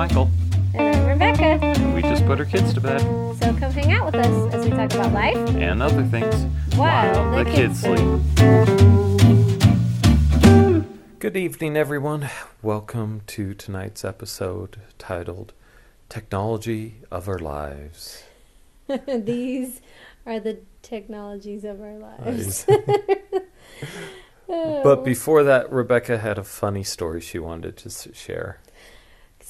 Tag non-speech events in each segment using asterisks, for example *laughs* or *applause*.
Michael, And I'm Rebecca. and we just put our kids to bed So come hang out with us as we talk about life. and other things While while the the kids kids sleep. Good evening, everyone. Welcome to tonight's episode titled Technology of Our Lives. *laughs* These are the technologies of our lives. *laughs* But oh. before that, Rebecca had a funny story she wanted to share.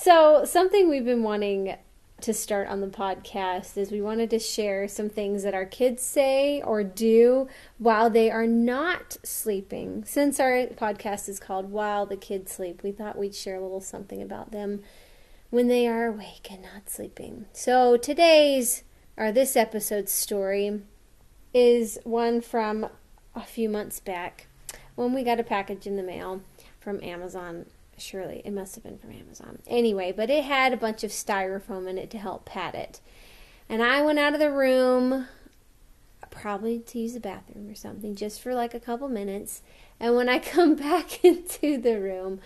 So, something we've been wanting to start on the podcast is we wanted to share some things that our kids say or do while they are not sleeping. Since our podcast is called While the Kids Sleep, we thought we'd share a little something about them when they are awake and not sleeping. So, today's or this episode's story is one from a few months back when we got a package in the mail from Amazon surely it must have been from Amazon. Anyway, but it had a bunch of styrofoam in it to help pat it. And I went out of the room probably to use the bathroom or something just for like a couple minutes. And when I *laughs* come back *laughs* into the room,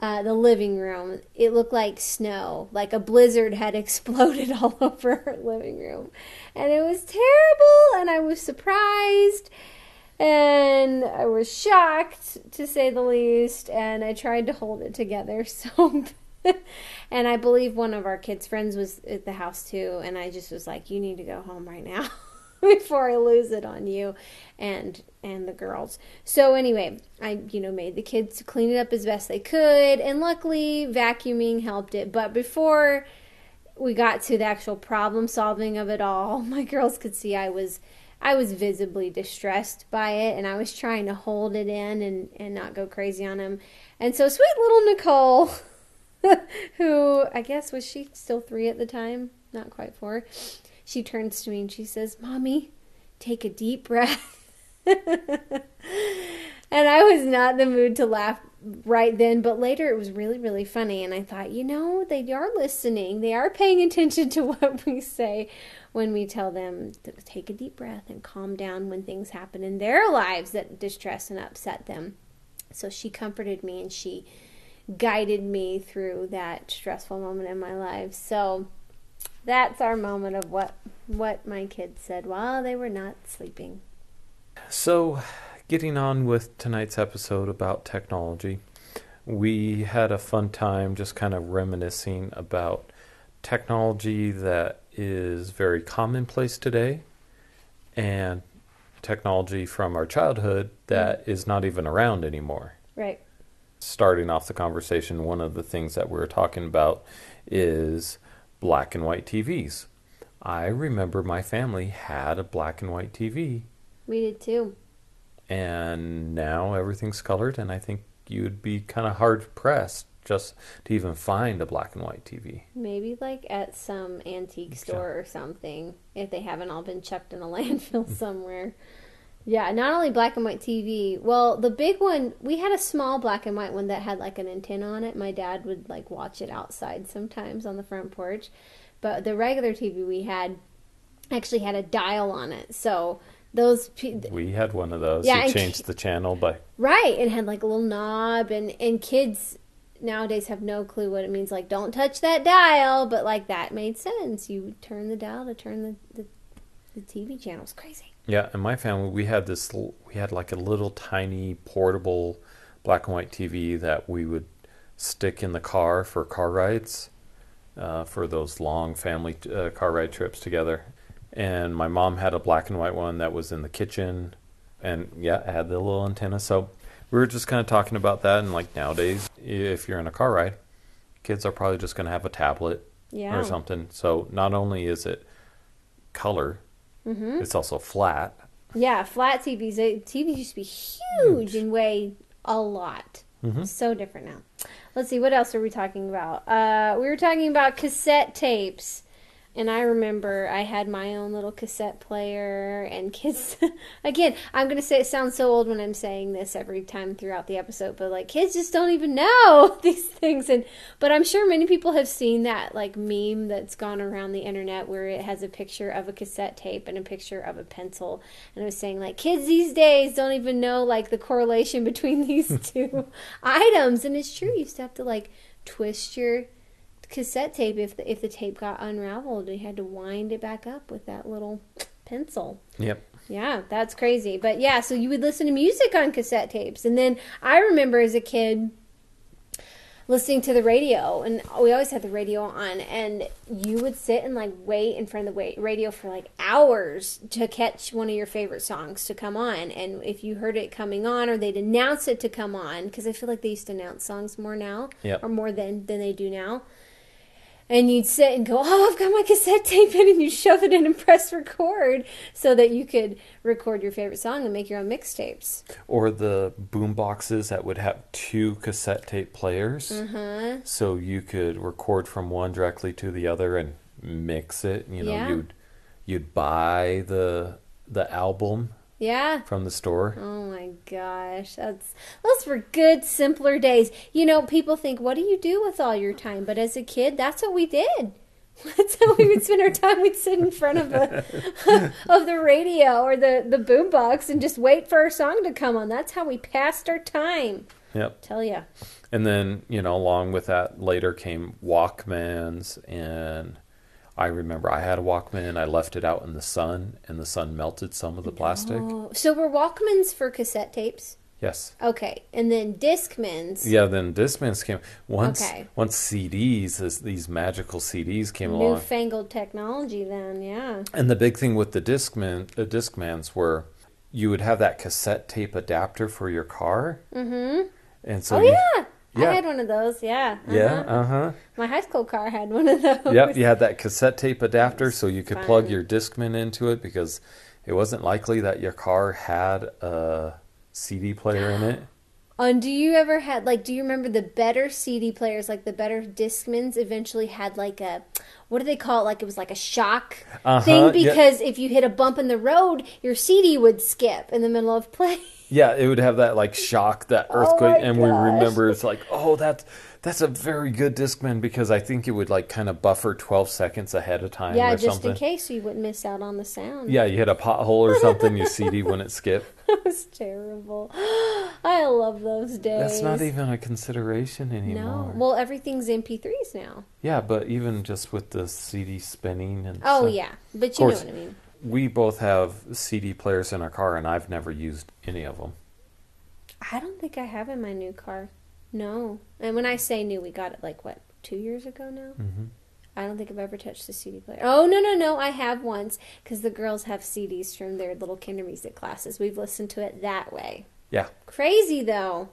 uh, the living room, it looked like snow, like a blizzard had *laughs* exploded all over our living room. And it was terrible, and I was surprised and I was shocked to say the least. And I tried to hold it together. *laughs* So, and I believe one of our kids' friends was at the house too. And I just was like, "You need to go home right now." *laughs* before I lose it on you and and the girls. So anyway, I you know made the kids clean it up as best they could and luckily vacuuming helped it. But before we got to the actual problem solving of it all, *laughs* my girls could see I was I was visibly distressed by it and I was trying to hold it in and, and not go crazy on him. And so sweet little Nicole, *laughs* who I guess was she still three at the time? Not quite four. She turns to me and she says, Mommy, take a deep breath. *laughs* and I was not in the mood to laugh right then, but later it was really, really funny. And I thought, you know, they are listening. They are paying *laughs* attention to what we say when we tell them to take a deep breath and calm down when things happen in their lives that distress and upset them. So she comforted me and she guided me through that stressful moment in my life. So that's our moment of what what my kids said while they were not sleeping. So, getting on with tonight's episode about technology, we had a fun time just kind of reminiscing about technology that is very commonplace today and technology from our childhood that mm. is not even around anymore. Right. Starting off the conversation, one of the things that we were talking about is black and white TVs. I remember my family had a black and white TV We did too. And now everything's colored and i think you'd be kind of hard pressed just to even find a black and white tv Maybe like at some antique store or something, if they haven't all been chucked in a *laughs* landfill *laughs* somewhere. Yeah, not only black and white TV. Well, the big one, we had a small black and white one that had like an antenna on it. My dad would like watch it outside sometimes on the front porch. But the regular TV we had actually had a dial on it. So those pe- we had one of those Yeah, you changed the channel by Right, it had like a little knob, and and kids nowadays have no clue what it means. Like, don't touch that dial, but like that made sense. You turn the dial to turn the the, the TV channel. It's crazy. yeah in my family we had this we had like a little tiny portable black and white tv that we would stick in the car for car rides uh, for those long family uh, car ride trips together and my mom had a black and white one that was in the kitchen and yeah it had the little antenna so we were just kind of talking about that and like nowadays if you're in a car ride kids are probably just going to have a tablet Yeah. or something so not only is it color Mm-hmm. it's also flat Yeah, flat TVs. TVs used to be huge and weigh a lot. Mhm. So different now. Let's see, what else are we talking about? Uh, we were talking about cassette tapes. And I remember I had my own little cassette player and kids *laughs* again, I'm gonna say it sounds so old when I'm saying this every time throughout the episode, but like kids just don't even know *laughs* these things. And but I'm sure many people have seen that like meme that's gone around the internet where it has a picture of a cassette tape and a picture of a pencil. And it was saying like kids these days don't even know like the correlation *laughs* between these two items. And it's true. You used to have to like twist your cassette tape, if the, if the tape got unraveled, you had to wind it back up with that little pencil. Yep. Yeah, that's crazy. But yeah, so you would listen to music on cassette tapes. And then I remember as a kid listening to the radio and we always had the radio on and you would sit and like wait in front of the radio for like hours to catch one of your favorite songs to come on and if you heard it coming on or they'd announce it to come on because i feel like they used to announce songs more now Yep. or more than than they do now and you'd sit and go, "Oh, I've got my cassette tape in," and you shove it in and press record so that you could record your favorite song and make your own mixtapes. Or the boom boxes that would have two cassette tape players. Uh-huh. So you could record from one directly to the other and mix it. You know, Yeah. you'd you'd buy the the album Yeah. from the store. Oh my gosh, that's those were good, simpler days. You know, people think, "What do you do with all your time?" But as a kid, that's what we did. *laughs* That's how we would spend our time. We'd sit in front of the *laughs* of the radio or the the boombox and just wait for our song to come on. That's how we passed our time. Yep. Tell ya. And then, you know, along with that later came Walkmans and I remember I had a Walkman, and I left it out in the sun and the sun melted some of the plastic. Oh, so were Walkmans for cassette tapes? Yes. Okay, and then Discmans. Yeah, then Discmans came once Okay. once CDs, this, these magical CDs came along. Newfangled technology, then, yeah. And the big thing with the Discman, uh, Discmans were you would have that cassette tape adapter for your car. Mm-hmm. And so oh you, yeah. Yeah. I had one of those. Yeah. Yeah, uh-huh. uh-huh. My high school car had one of those. Yep, you had that cassette tape adapter so you could plug your Discman into it because it wasn't likely that your car had a CD player in it. And do you ever had like? Do you remember the better CD players, like the better Discmans? Eventually had like a, what do they call it? Like it was like a shock Uh-huh, thing yeah. because if you hit a bump in the road, your CD would skip in the middle of play. Yeah, it would have that like shock, that *laughs* Oh earthquake, my and we remember it's like, oh, that's that's a very good Discman because I think it would like kind of buffer twelve seconds ahead of time yeah, or just something. in case you wouldn't miss out on the sound. Yeah, you hit a pothole or *laughs* something, your CD wouldn't skip. *laughs* That was terrible. *gasps* I love those days. That's not even a consideration anymore. No. Well, everything's MP3s now. yeah, but even just with the CD spinning and Oh stuff. yeah, but you know what I mean. we both have CD players in our car, and I've never used any of them. I don't think I have in my new car. No. And when I say new, we got it like what two years ago now. hmm I don't think I've ever touched the CD player. Oh no no no! I have once because the girls have CDs from their little Kindermusik classes. We've listened to it that way. Yeah. Crazy though.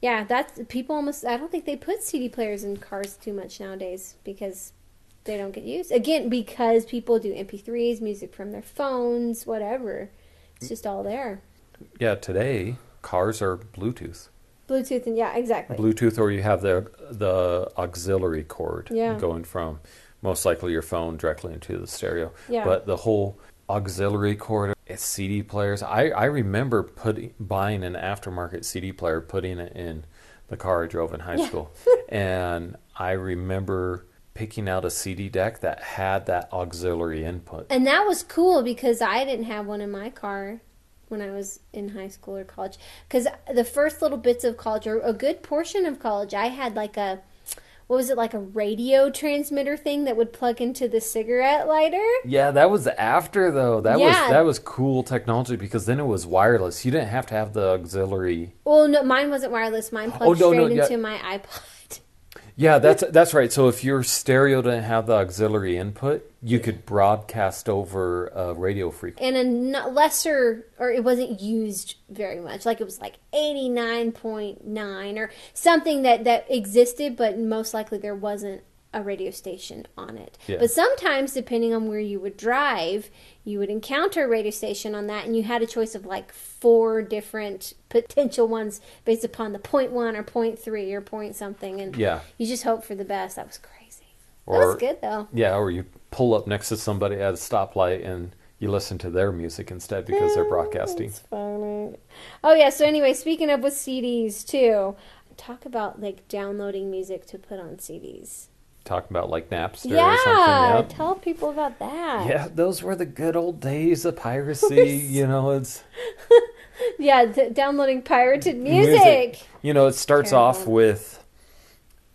Yeah, that's people almost. I don't think they put CD players in cars too much nowadays because they don't get used. Again, because people do MP3s, music from their phones, whatever. It's just all there. Yeah, today cars are Bluetooth. Bluetooth and yeah, exactly. Bluetooth, or you have the the auxiliary cord Yeah. going from most likely your phone directly into the stereo. Yeah. But the whole auxiliary cord, it's CD players. I, I remember putting buying an aftermarket CD player, putting it in the car I drove in high Yeah. school, *laughs* and I remember picking out a CD deck that had that auxiliary input. And that was cool because I didn't have one in my car when I was in high school or college. Because the first little bits of college, or a good portion of college, I had like a, what was it, like a radio transmitter thing that would plug into the cigarette lighter? Yeah, that was after though. That Yeah. was that was cool technology because then it was wireless. You didn't have to have the auxiliary. Well, no, mine wasn't wireless. Mine oh, plugged Oh, no, no, straight yeah. into my iPod. Yeah, that's that's right. So if your stereo didn't have the auxiliary input, you could broadcast over a radio frequency. And a lesser, or it wasn't used very much. Like it was like 89.9 or something that, that existed, but most likely there wasn't a radio station on it. Yeah. But sometimes, depending on where you would drive, you would encounter a radio station on that, and you had a choice of like four different potential ones based upon the point one or point three or point something. And Yeah. you just hope for the best. That was crazy. that was good though. yeah, or you pull up next to somebody at a stoplight and you listen to their music instead because they're *laughs* broadcasting. That's funny. Oh yeah. So anyway, speaking of with CDs too, talk about like downloading music to put on CDs. Talking about like Napster or something. Yep. Tell people about that. Yeah, those were the good old days of piracy. *laughs* you know, it's *laughs* Yeah. d- downloading pirated music. You know, it starts off with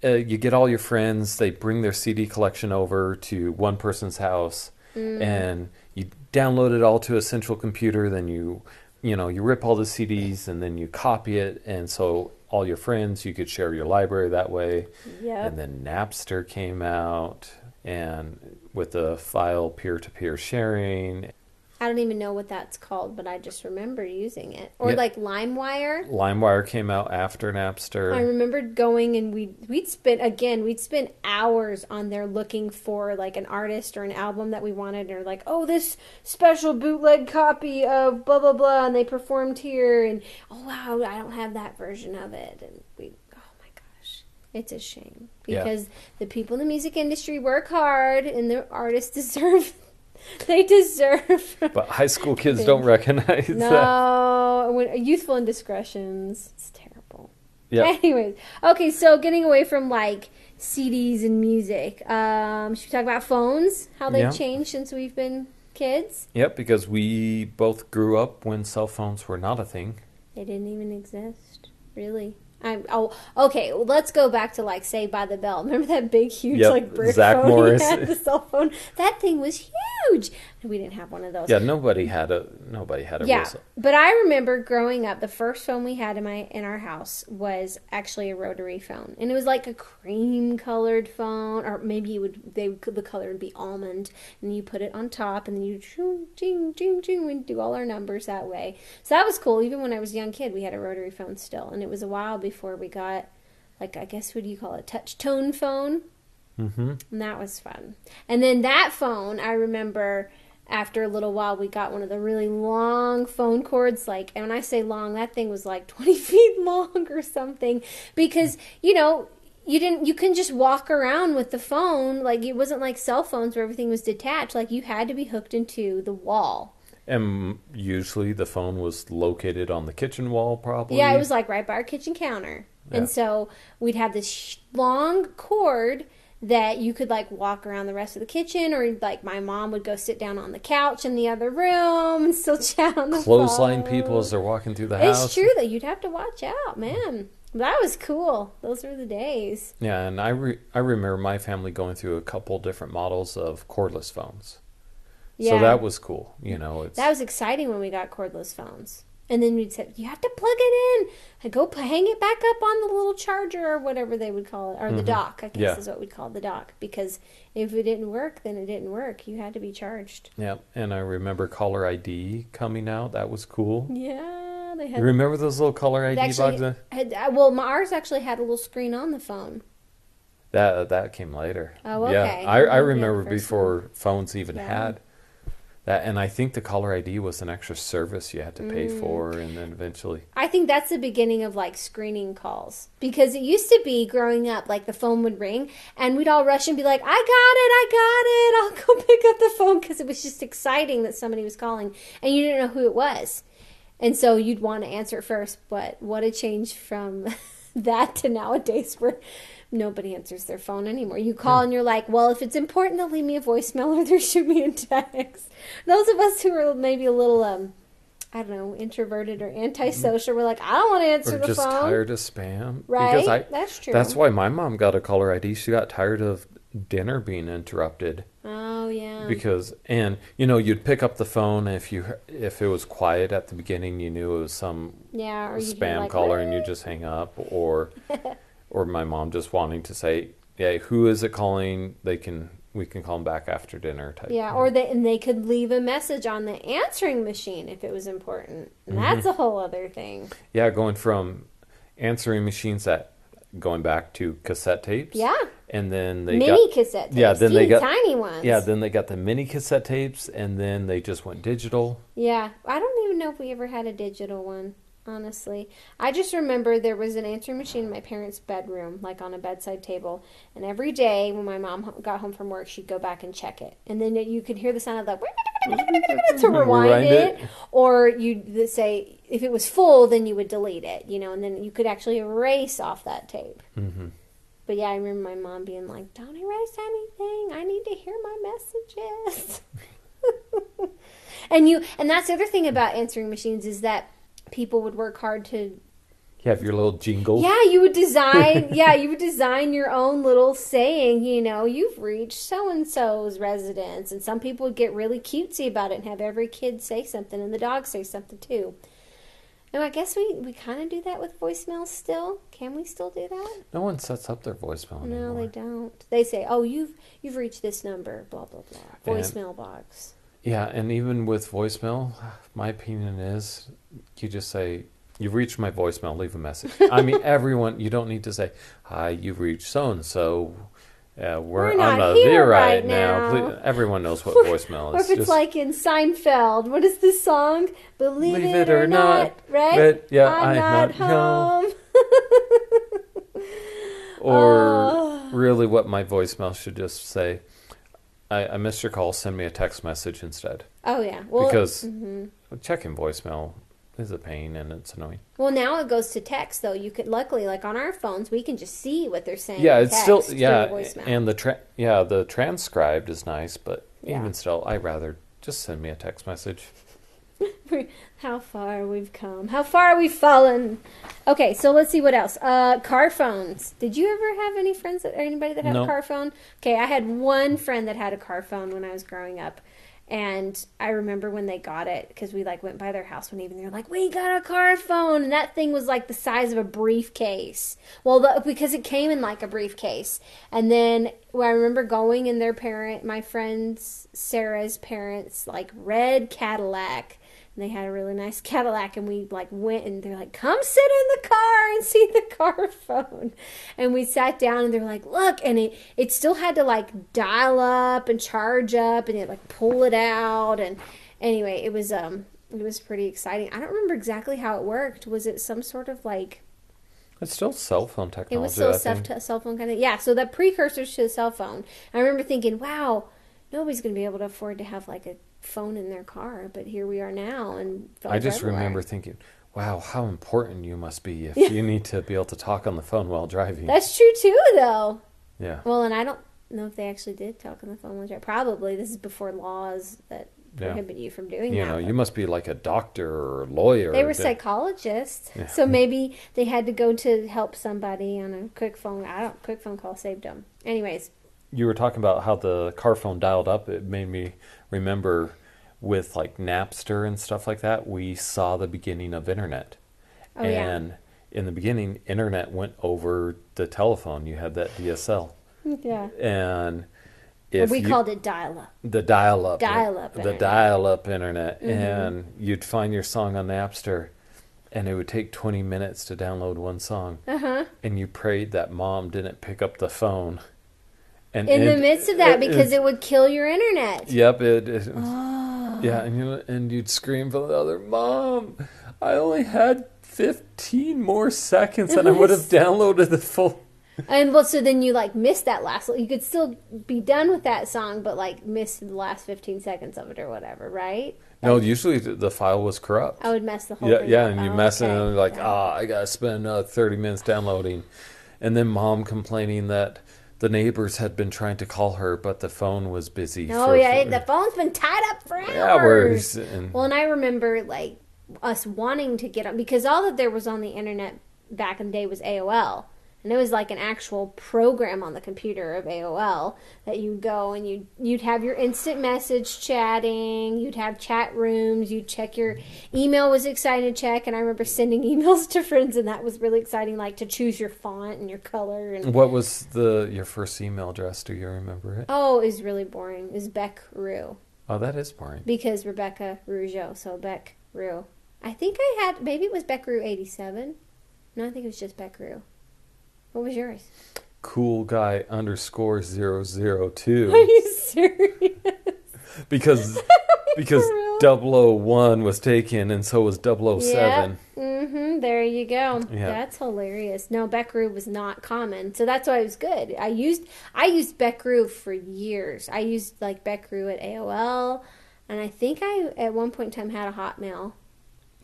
uh, you get all your friends. They bring their CD collection over to one person's house, and you download it all to a central computer. Then you, you know, you rip all the CDs and then you copy it, and so all your friends you could share your library that way. Yep. And then Napster came out, and with the file peer-to-peer sharing, I don't even know what that's called, but I just remember using it. Or Yeah. like LimeWire. LimeWire came out after Napster. I remember going and we we'd spend again we'd spend hours on there looking for like an artist or an album that we wanted or like oh this special bootleg copy of blah blah blah and they performed here and oh wow I don't have that version of it and we oh my gosh it's a shame Yeah. because the people in the music industry work hard and the artists *laughs* deserve *laughs* they deserve *laughs* But high school kids don't recognize that. no when, youthful indiscretions it's terrible Yeah. *laughs* Anyways, okay, so getting away from like CDs and music, um, should we talk about phones? How they've Yeah. changed since we've been kids? Yep, because we both grew up when cell phones were not a thing. They didn't even exist, really. I'm, oh, okay. Well, let's go back to like Saved by the Bell. *laughs* Remember that big, huge, Yep, like brick Zack phone *laughs* Morris. he had, the cell phone. That thing was huge. We didn't have one of those. Yeah, nobody had a nobody had a Yeah, but I remember growing up. The first phone we had in my in our house was actually a rotary phone, and it was like a cream colored phone, or maybe it would they would, the color would be almond, and you put it on top, and then you ching ching ching ching. We'd do all our numbers that way. So that was cool. Even when I was a young kid, we had a rotary phone still, and it was a while before we got like I guess what do you call it, touch tone phone. Mhm. And that was fun. And then that phone, I remember after a little while, we got one of the really long phone cords. Like, and when I say long, that thing was like *laughs* 20 feet long or something. Because, you know, you didn't, you couldn't just walk around with the phone. Like, it wasn't like cell phones where everything was detached. Like, you had to be hooked into the wall. And usually the phone was located on the kitchen wall, probably. Yeah, it was like right by our kitchen counter. Yeah. And so we'd have this long cord that you could like walk around the rest of the kitchen, or like my mom would go sit down on the couch in the other room and still *laughs* chat on the clothesline phone. people as they're walking through the house. It's true that you'd have to watch out, man. That was cool. Those were the days. Yeah, and I re- I remember my family going through a couple different models of cordless phones. Yeah, So that was cool. You know, it's that was exciting when we got cordless phones. And then we'd say, you have to plug it in and go hang it back up on the little charger or whatever they would call it, or the dock, I guess Mm-hmm. Yeah. is what we'd call the dock. Because if it didn't work, then it didn't work. You had to be charged. yeah. And I remember caller ID coming out. That was cool. Yeah, they You had. remember those little caller ID actually bugs? had, uh, well, my, ours actually had a little screen on the phone. That that came later. Oh, Yeah, okay. I, I remember before phones even Yeah. had that, and I think the caller ID was an extra service you had to pay Mm. for, and then eventually, I think that's the beginning of like screening calls because it used to be growing up like the phone would ring and we'd all rush and be like, "I got it, I got it! I'll go *laughs* pick up the phone" because it was just exciting that somebody was calling and you didn't know who it was, and so you'd want to answer it first. But what a change from *laughs* that to nowadays where nobody answers their phone anymore. You call and you're like, "Well, if it's important, they'll leave me a voicemail or they'll shoot me a text." Those of us who are maybe a little um I don't know, introverted or antisocial. We're like, I don't want to answer or the just phone. tired of spam. Right? Because I, That's true. That's why my mom got a caller ID. She got tired of dinner being interrupted Oh yeah. because, and you know, you'd pick up the phone if you if it was quiet at the beginning, you knew it was some yeah, spam caller, and you just hang up, or *laughs* or my mom just wanting to say, "Yeah, who is it calling? They can we can call them back after dinner." Type. Yeah, thing. or they and they could leave a message on the answering machine if it was important. Mm-hmm. that's a whole other thing. yeah, going from answering machines that going back to cassette tapes. Yeah. And then they Mini got cassette tapes. yeah, then they teeny got- tiny ones. yeah, then they got the mini cassette tapes, and then they just went digital. Yeah, I don't even know if we ever had a digital one, honestly. I just remember there was an answering machine in my parents' bedroom, like on a bedside table, and every day when my mom got home from work, she'd go back and check it. And then you could hear the sound of the *laughs* to rewind Rewind it, it. or you'd say if it was full, then you would delete it, you know, and then you could actually erase off that tape. hmm But yeah, I remember my mom being like, "Don't erase anything. I need to hear my messages." *laughs* and you, and that's the other thing about answering machines is that people would work hard to You have your little jingle. Yeah, you would design. *laughs* yeah, you would design your own little saying. You know, you've reached so and so's residence, and some people would get really cutesy about it and have every kid say something, and the dog say something too. And I guess we we kind of do that with voicemails still. Can we still do that? No one sets up their voicemail anymore. No, they don't. They say, "Oh, you've you've reached this number." Blah blah blah. And- Voicemail box. Yeah, and even with voicemail, my opinion is you just say, You've reached my voicemail, leave a message. I mean, *laughs* everyone, you don't need to say, Hi, you've reached so and so. We're, We're on not a here right, right now. now." Everyone knows what *laughs* voicemail is. Or if it's Just like in Seinfeld, what is this song? Believe, Believe it, or not, right? but, yeah, I'm, I'm not, not home. *laughs* or Oh. really what my voicemail should just say, I, I missed your call, send me a text message instead. Oh yeah. Well, because mhm. checking voicemail is a pain and it's annoying. well, now it goes to text though. You could luckily, like on our phones, we can just see what they're saying. yeah it's still yeah and the tra- yeah the transcribed is nice but Yeah. even still i rather just send me a text message *laughs* How far we've come. How far we've fallen. Okay, so let's see what else. Uh, car phones. Did you ever have any friends that, or anybody that had No. a car phone? Okay, I had one friend that had a car phone when I was growing up. And I remember when they got it because we like went by their house one evening. They're like, "We got a car phone," and that thing was like the size of a briefcase. Well, the, because it came in like a briefcase. And then well, I remember going in their parent, my friend's Sarah's parents, like red Cadillac, they had a really nice Cadillac, and we like went and they're like, "Come sit in the car and see the car phone." And we sat down, and they're like, "Look!" And it it still had to like dial up and charge up, and it like pull it out, and anyway, it was um it was pretty exciting. I don't remember exactly how it worked. Was it some sort of like it's still cell phone technology it was still cell, cell phone kind of yeah. So the precursors to the cell phone. I remember thinking, wow, nobody's going to be able to afford to have like a phone in their car, but here we are now, and i just everywhere. remember thinking wow how important you must be if you need to be able to talk on the phone while driving That's true too, though. yeah Well, and I don't know if they actually did talk on the phone while driving. Probably this is before laws that Yeah. prohibit you from doing you that. know you must be like a doctor or a lawyer They were psychologists, Yeah. so *laughs* maybe they had to go to help somebody on a quick phone. I don't quick phone call saved them. Anyways, you were talking about how the car phone dialed up. It made me remember with like napster and stuff like that we saw the beginning of internet. Oh, yeah. and in the beginning internet went over the telephone. You had that dsl yeah, and if we you, called it dial up. the dial-up. Dial-up the dial-up internet. Mhm. and you'd find your song on napster and it would take 20 minutes to download one song. Uh huh. and you prayed that mom didn't pick up the phone and In the midst of that, it- because it- it would kill your internet. Yep, it, it Oh. yeah, and you and you'd scream for the other mom. I only had fifteen more seconds, and I would have *laughs* downloaded the full. And well, so then you like missed that last. You could still be done with that song, but like miss the last fifteen seconds of it or whatever, right? No, usually the the file was corrupt. I would mess the whole yeah, thing. yeah, up. and you Oh, mess it, and you're like, Yeah. ah, I gotta spend another thirty minutes downloading, and then mom complaining that the neighbors had been trying to call her, but the phone was busy. Oh for- yeah, for- the phone's been tied up for hours. hours. And, Well, and I remember like us wanting to get on because all that there was on the internet back in the day was AOL. And it was like an actual program on the computer of AOL that you'd go and you'd, you'd have your instant message chatting, you'd have chat rooms, you'd check your email was exciting to check. And I remember sending *laughs* emails to friends, and that was really exciting, like to choose your font and your color. And what was the your first email address? Do you remember it? oh, it was really boring. It was Beck Rue. Oh, that is boring. because Rebecca Rougeau, so Beck Rue. I think I had maybe it was Beck Rue eighty seven. No, I think it was just Beck Rue. What was yours? Cool guy underscore zero zero *laughs* Are two. you serious? because *laughs* because For 001 was taken and so was 007 Mm-hmm. There you go. Yeah. That's hilarious. No, Beck was not common, so that's why it was good. I used I used Beck for years. I used like Beck at AOL, and I think I at one point in time had a Hotmail.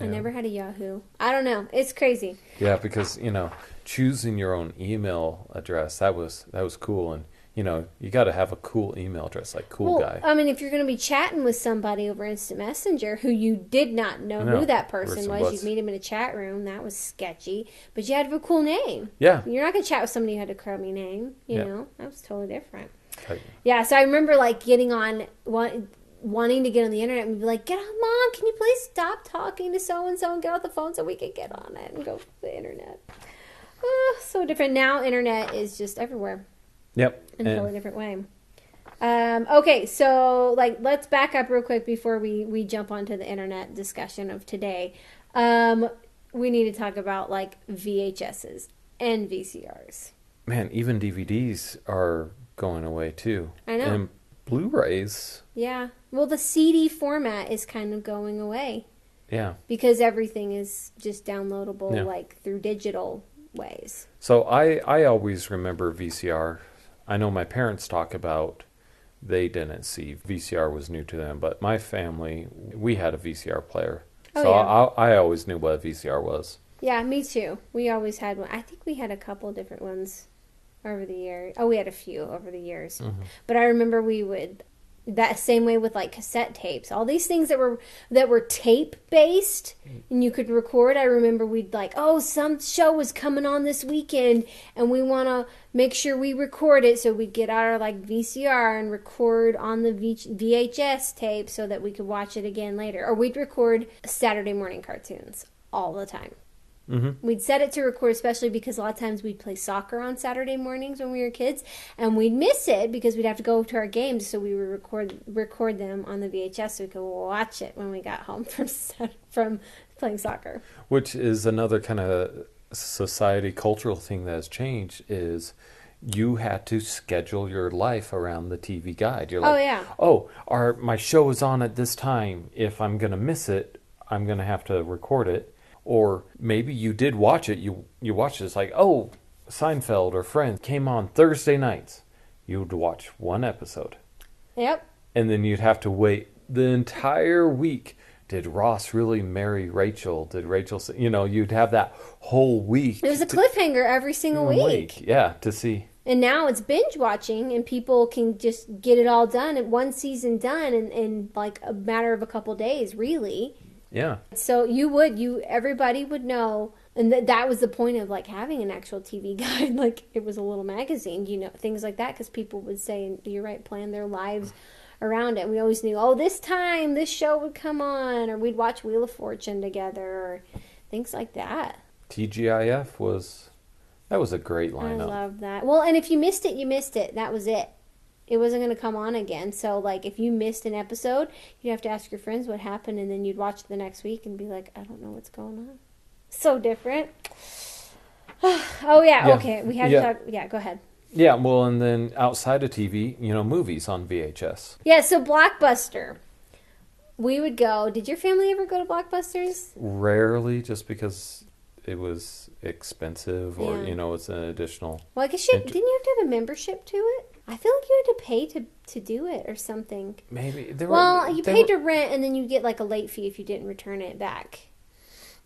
I never had a Yahoo. I don't know. It's crazy. yeah because you know choosing your own email address that was that was cool and you know, you got to have a cool email address, like cool Well, guy. I mean, if you're going to be chatting with somebody over Instant Messenger who you did not know No, who that person person was, was. you'd meet him in a chat room. That was sketchy. But you had to have a cool name. yeah. You're not going to chat with somebody who had a crummy name. You Yeah. know, that was totally different. Yeah, so I remember like getting on want, wanting to get on the internet and be like, "Get on, mom! Can you please stop talking to so and so and get off the phone so we can get on it and go to the internet?" Oh, so different now. Internet is just everywhere Yep. in a totally different way. Um, okay, so like let's back up real quick before we we jump onto the internet discussion of today. Um, we need to talk about like VHSs and VCRs. man, even DVDs are going away too. I know. And Blu-rays, Yeah, well, the CD format is kind of going away. yeah. because everything is just downloadable Yeah. like through digital ways. So I I always remember VCR. I know my parents talk about they didn't see VCR was new to them, but my family we had a VCR player. Oh, so yeah. I, I always knew what a VCR was. Yeah, me too. We always had one. I think we had a couple different ones over the years. Oh, we had a few over the years. Mm-hmm. But I remember we would that same way with like cassette tapes. All these things that were that were tape based and you could record. I remember we'd like, "Oh, some show was coming on this weekend and we want to make sure we record it." So we'd get out our like VCR and record on the v- VHS tape so that we could watch it again later. Or we'd record Saturday morning cartoons all the time. Mm-hmm. We'd set it to record, especially because a lot of times we'd play soccer on Saturday mornings when we were kids, and we'd miss it because we'd have to go to our games. So we would record record them on the VHS so we could watch it when we got home *laughs* from from playing soccer. Which is another kind of society cultural thing that has changed is you had to schedule your life around the TV guide. You're like, Oh, yeah. oh, our my show is on at this time. If I'm gonna miss it, I'm gonna have to record it. Or maybe you did watch it. You you watched it. It's like, oh, Seinfeld or Friends came on Thursday nights. You would watch one episode, Yep. and then you'd have to wait the entire week. Did Ross really marry Rachel? Did Rachel? Say, you know, you'd have that whole week. It was a to- cliffhanger every single week. Yeah, to see. And now it's binge watching, and people can just get it all done and one season done in, in like a matter of a couple days, really. Yeah, So you would you everybody would know, and th- that was the point of like having an actual TV *laughs* guide, like it was a little magazine, you know, things like that, because people would say, you're right, plan their lives around it. We always knew, oh, this time this show would come on, or we'd watch Wheel of Fortune together, or things like that. TGIF was that was a great lineup. I love that. Well, and if you missed it, you missed it. That was it. It wasn't going to come on again. So, like, if you missed an episode, you'd have to ask your friends what happened, and then you'd watch the next week and be like, I don't know what's going on. So different. *sighs* oh, yeah. Yeah. Okay. We had Yeah. to talk. Yeah, go ahead. Yeah, well, and then outside of TV, you know, movies on VHS. Yeah, so Blockbuster. We would go. Did your family ever go to Blockbusters? Rarely, just because it was expensive, or Yeah. you know, it's an additional. Well, I guess you Int- didn't you have to have a membership to it? I feel like you had to pay to to do it or something. Maybe there Well, were. you paid were- to rent, and then you get like a late fee if you didn't return it back.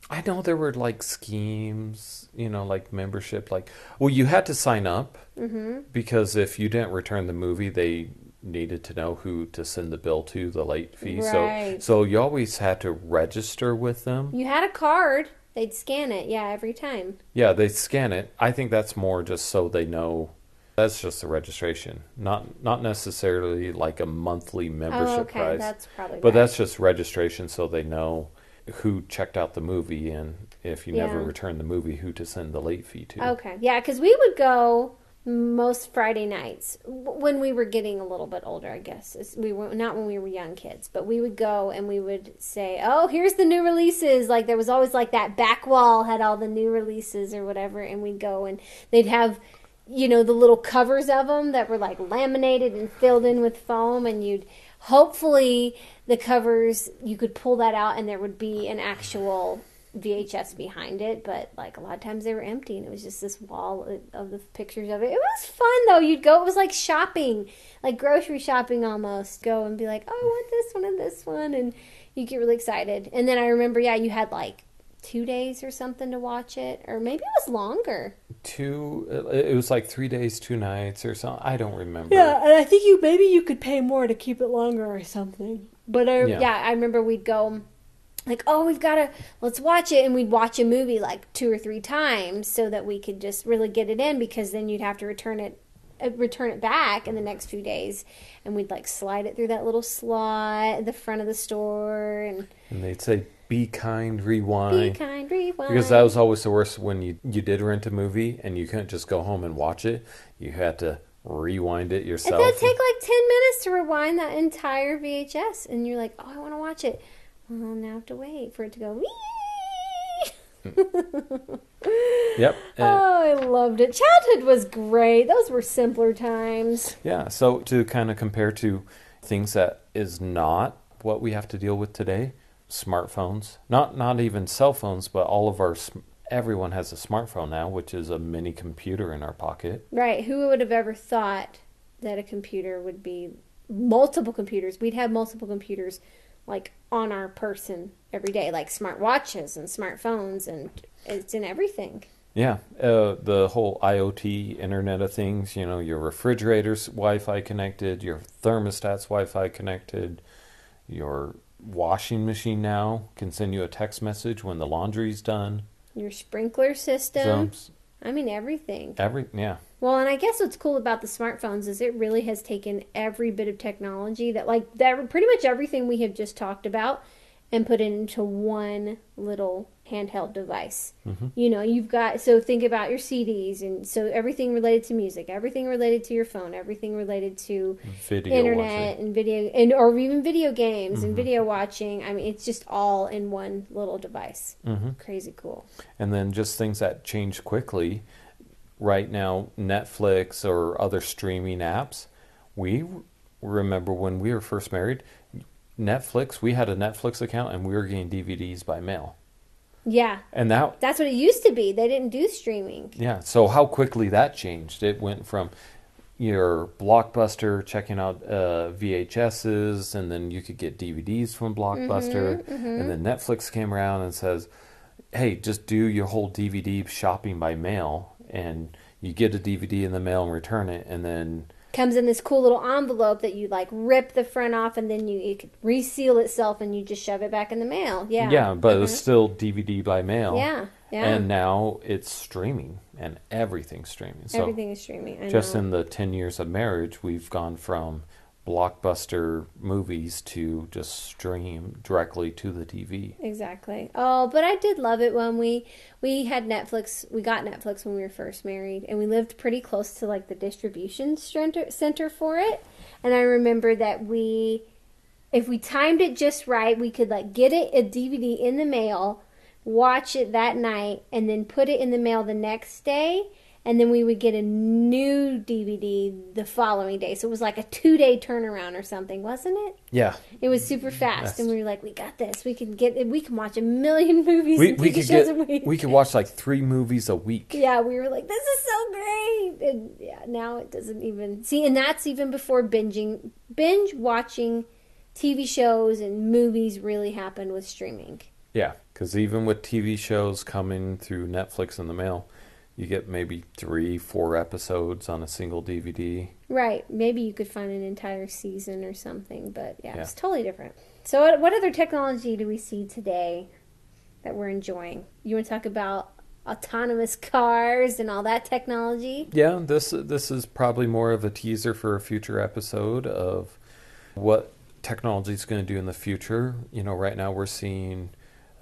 I know there were like schemes, you know, like membership. Like, well, you had to sign up Mm-hmm. because if you didn't return the movie, they needed to know who to send the bill to, the late fee. Right. So, so you always had to register with them. You had a card. They'd scan it, yeah, every time. Yeah, they scan it. I think that's more just so they know. That's just the registration, not not necessarily like a monthly membership oh, okay, price. that's probably. but right. that's just registration, so they know who checked out the movie and if you never return the movie, who to send the late fee to. okay. Yeah, because we would go most Friday nights when we were getting a little bit older. I guess we were not when we were young kids, but we would go and we would say, "Oh, here's the new releases." Like there was always like that back wall had all the new releases or whatever, and we'd go and they'd have. You know the little covers of them that were like laminated and filled in with foam, and you'd hopefully the covers you could pull that out and there would be an actual VHS behind it, but like a lot of times they were empty and it was just this wall of- the pictures of it. It was fun though. You'd go, it was like shopping, like grocery shopping almost. Go and be like, oh, I want this one and this one, and you get really excited. And then I remember, yeah, you had like two days or something to watch it, or maybe it was longer. Two, it it was like three days, two nights, or something. I don't remember. Yeah, and I think you maybe you could pay more to keep it longer or something. But I, Yeah. yeah. I remember we'd go like, oh, we've got to let's watch it, and we'd watch a movie like two or three times so that we could just really get it in because then you'd have to return it. uh, Return it back in the next few days, and we'd like slide it through that little slot at the front of the store, and And they'd say, "Be kind, be rewind." kind, rewind. Because that was always the worst when you you did rent a movie and you couldn't just go home and watch it. You had to rewind it yourself. that'd take like 10 minutes to rewind that entire VHS. And you're like, oh, I want to watch it. Well, now I have to wait for it to go. Yep. *laughs* and- oh, I loved it. Childhood was great. Those were simpler times. Yeah, so to kind of compare to things that is not what we have to deal with today, smartphones, not not even cell phones, but all of our everyone has a smartphone now, which is a mini computer in our pocket. Right. Who would have ever thought that a computer would be multiple computers? We'd have multiple computers like on our person every day, like smart watches and smartphones, and it's in everything. Yeah, uh, the whole IoT, Internet of Things. You know, your refrigerator's Wi-Fi connected, your thermostat's Wi-Fi connected, your washing machine now can send you a text message when the laundry's done. Your sprinkler system. So I mean, everything. every yeah, Well, and I guess what's cool about the smartphones is it really has taken every bit of technology that, like, that pretty much everything we have just talked about and put it into one little handheld device. Mm-hmm. You know, you've got, so think about your CDs, and so everything related to music, everything related to your phone, everything related to video internet watching. and video, and or even video games Mm-hmm. and video watching. I mean, it's just all in one little device. hmm Crazy cool. And then just things that change quickly. Right now, Netflix or other streaming apps. We remember when we were first married, Netflix, we had a Netflix account and we were getting DVDs by mail. Yeah, And that, that's what it used to be. They didn't do streaming. yeah, so how quickly that changed. It went from your Blockbuster checking out uh, VHSs, and then you could get DVDs from Blockbuster. And then Netflix came around and says, hey, just do your whole DVD shopping by mail, and you get a DVD in the mail and return it, and then comes in this cool little envelope that you like rip the front off and then you it could reseal itself and you just shove it back in the mail. Yeah. Yeah, but it's Mhm. still DVD by mail. Yeah. Yeah. And now it's streaming, and everything's streaming. So Everything is streaming. I just know. in the 10 years of marriage, we've gone from blockbuster movies to just stream directly to the TV. Exactly. Oh, but I did love it when we we had Netflix. We got Netflix when we were first married, and we lived pretty close to like the distribution center center for it. And I remember that we, if we timed it just right, we could like get it a DVD in the mail, watch it that night, and then put it in the mail the next day. And then we would get a new DVD the following day. So it was like a two day turnaround or something, wasn't it? Yeah. It was super mm-hmm. fast, Yes. and we were like, "We got this. We can get. We can watch a million *laughs* movies We, we could get a week." we could watch like three movies a week. yeah, we were like, "This is so great!" And yeah, now it doesn't even see, and that's even before binging, binge watching TV shows and movies really happened with streaming. Yeah, because even with TV shows coming through Netflix in the mail, you get maybe three, four episodes on a single DVD. Right? Maybe you could find an entire season or something, but yeah, Yeah. it's totally different. So, what, what other technology do we see today that we're enjoying? You want to talk about autonomous *laughs* cars and all that technology? Yeah, this this is probably more of a teaser for a future episode of what technology is going to do in the future. You know, right now we're seeing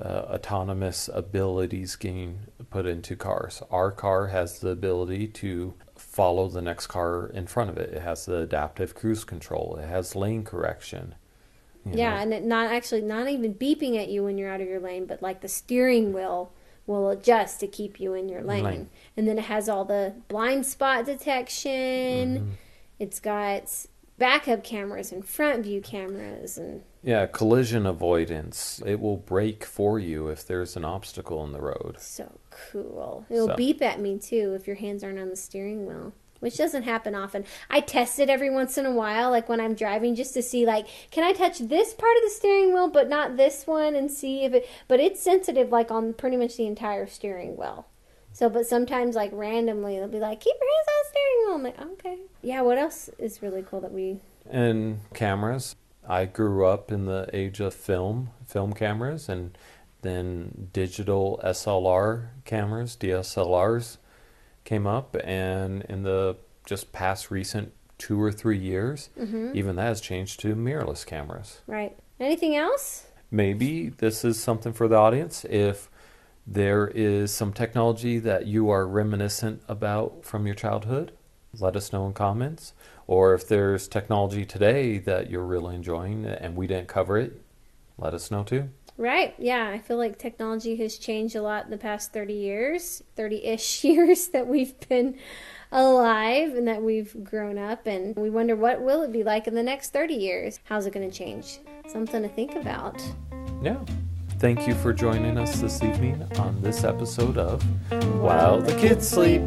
uh, autonomous abilities getting put into cars. Our car has the ability to follow the next car in front of it. It has the adaptive cruise control. It has lane correction. Yeah, know. and it not actually not even beeping at you when you're out of your lane, but like the steering wheel will adjust to keep you in your lane. Lane. And then it has all the blind spot detection. Mm-hmm. It's got backup cameras and front view cameras and Yeah, collision avoidance. It will brake for you if there's an obstacle in the road. so cool. It'll So- beep at me too if your hands aren't on the steering wheel. which doesn't happen often. I test it every once in a while, like when I'm driving, just to see, like, can I touch this part of the steering wheel, but not this one, and see if it. But it's sensitive, like on pretty much the entire steering wheel. So, but sometimes, like randomly, they'll be like, "Keep your hands on the steering wheel." I'm like, "Okay." Yeah. What else is really cool that we? And cameras. I grew up in the age of film, film cameras, and then digital SLR cameras, DSLRs, came up, and in the just past recent two or three years, Mm-hmm. even that has changed to mirrorless cameras. Right. Anything else? maybe this is something for the audience. If there is some technology that you are reminiscent about from your childhood, let us know in comments. Or if there's technology today that you're really enjoying and we didn't cover it, let us know too. Right. Yeah. I feel like technology has changed a lot in the past 30 years, 30 ish *laughs* years that we've been alive and that we've grown up. And we wonder what will it be like in the next 30 years? How's it going to change? Something to think about. Yeah. Thank you for joining us this evening on this episode of While the Kids Sleep.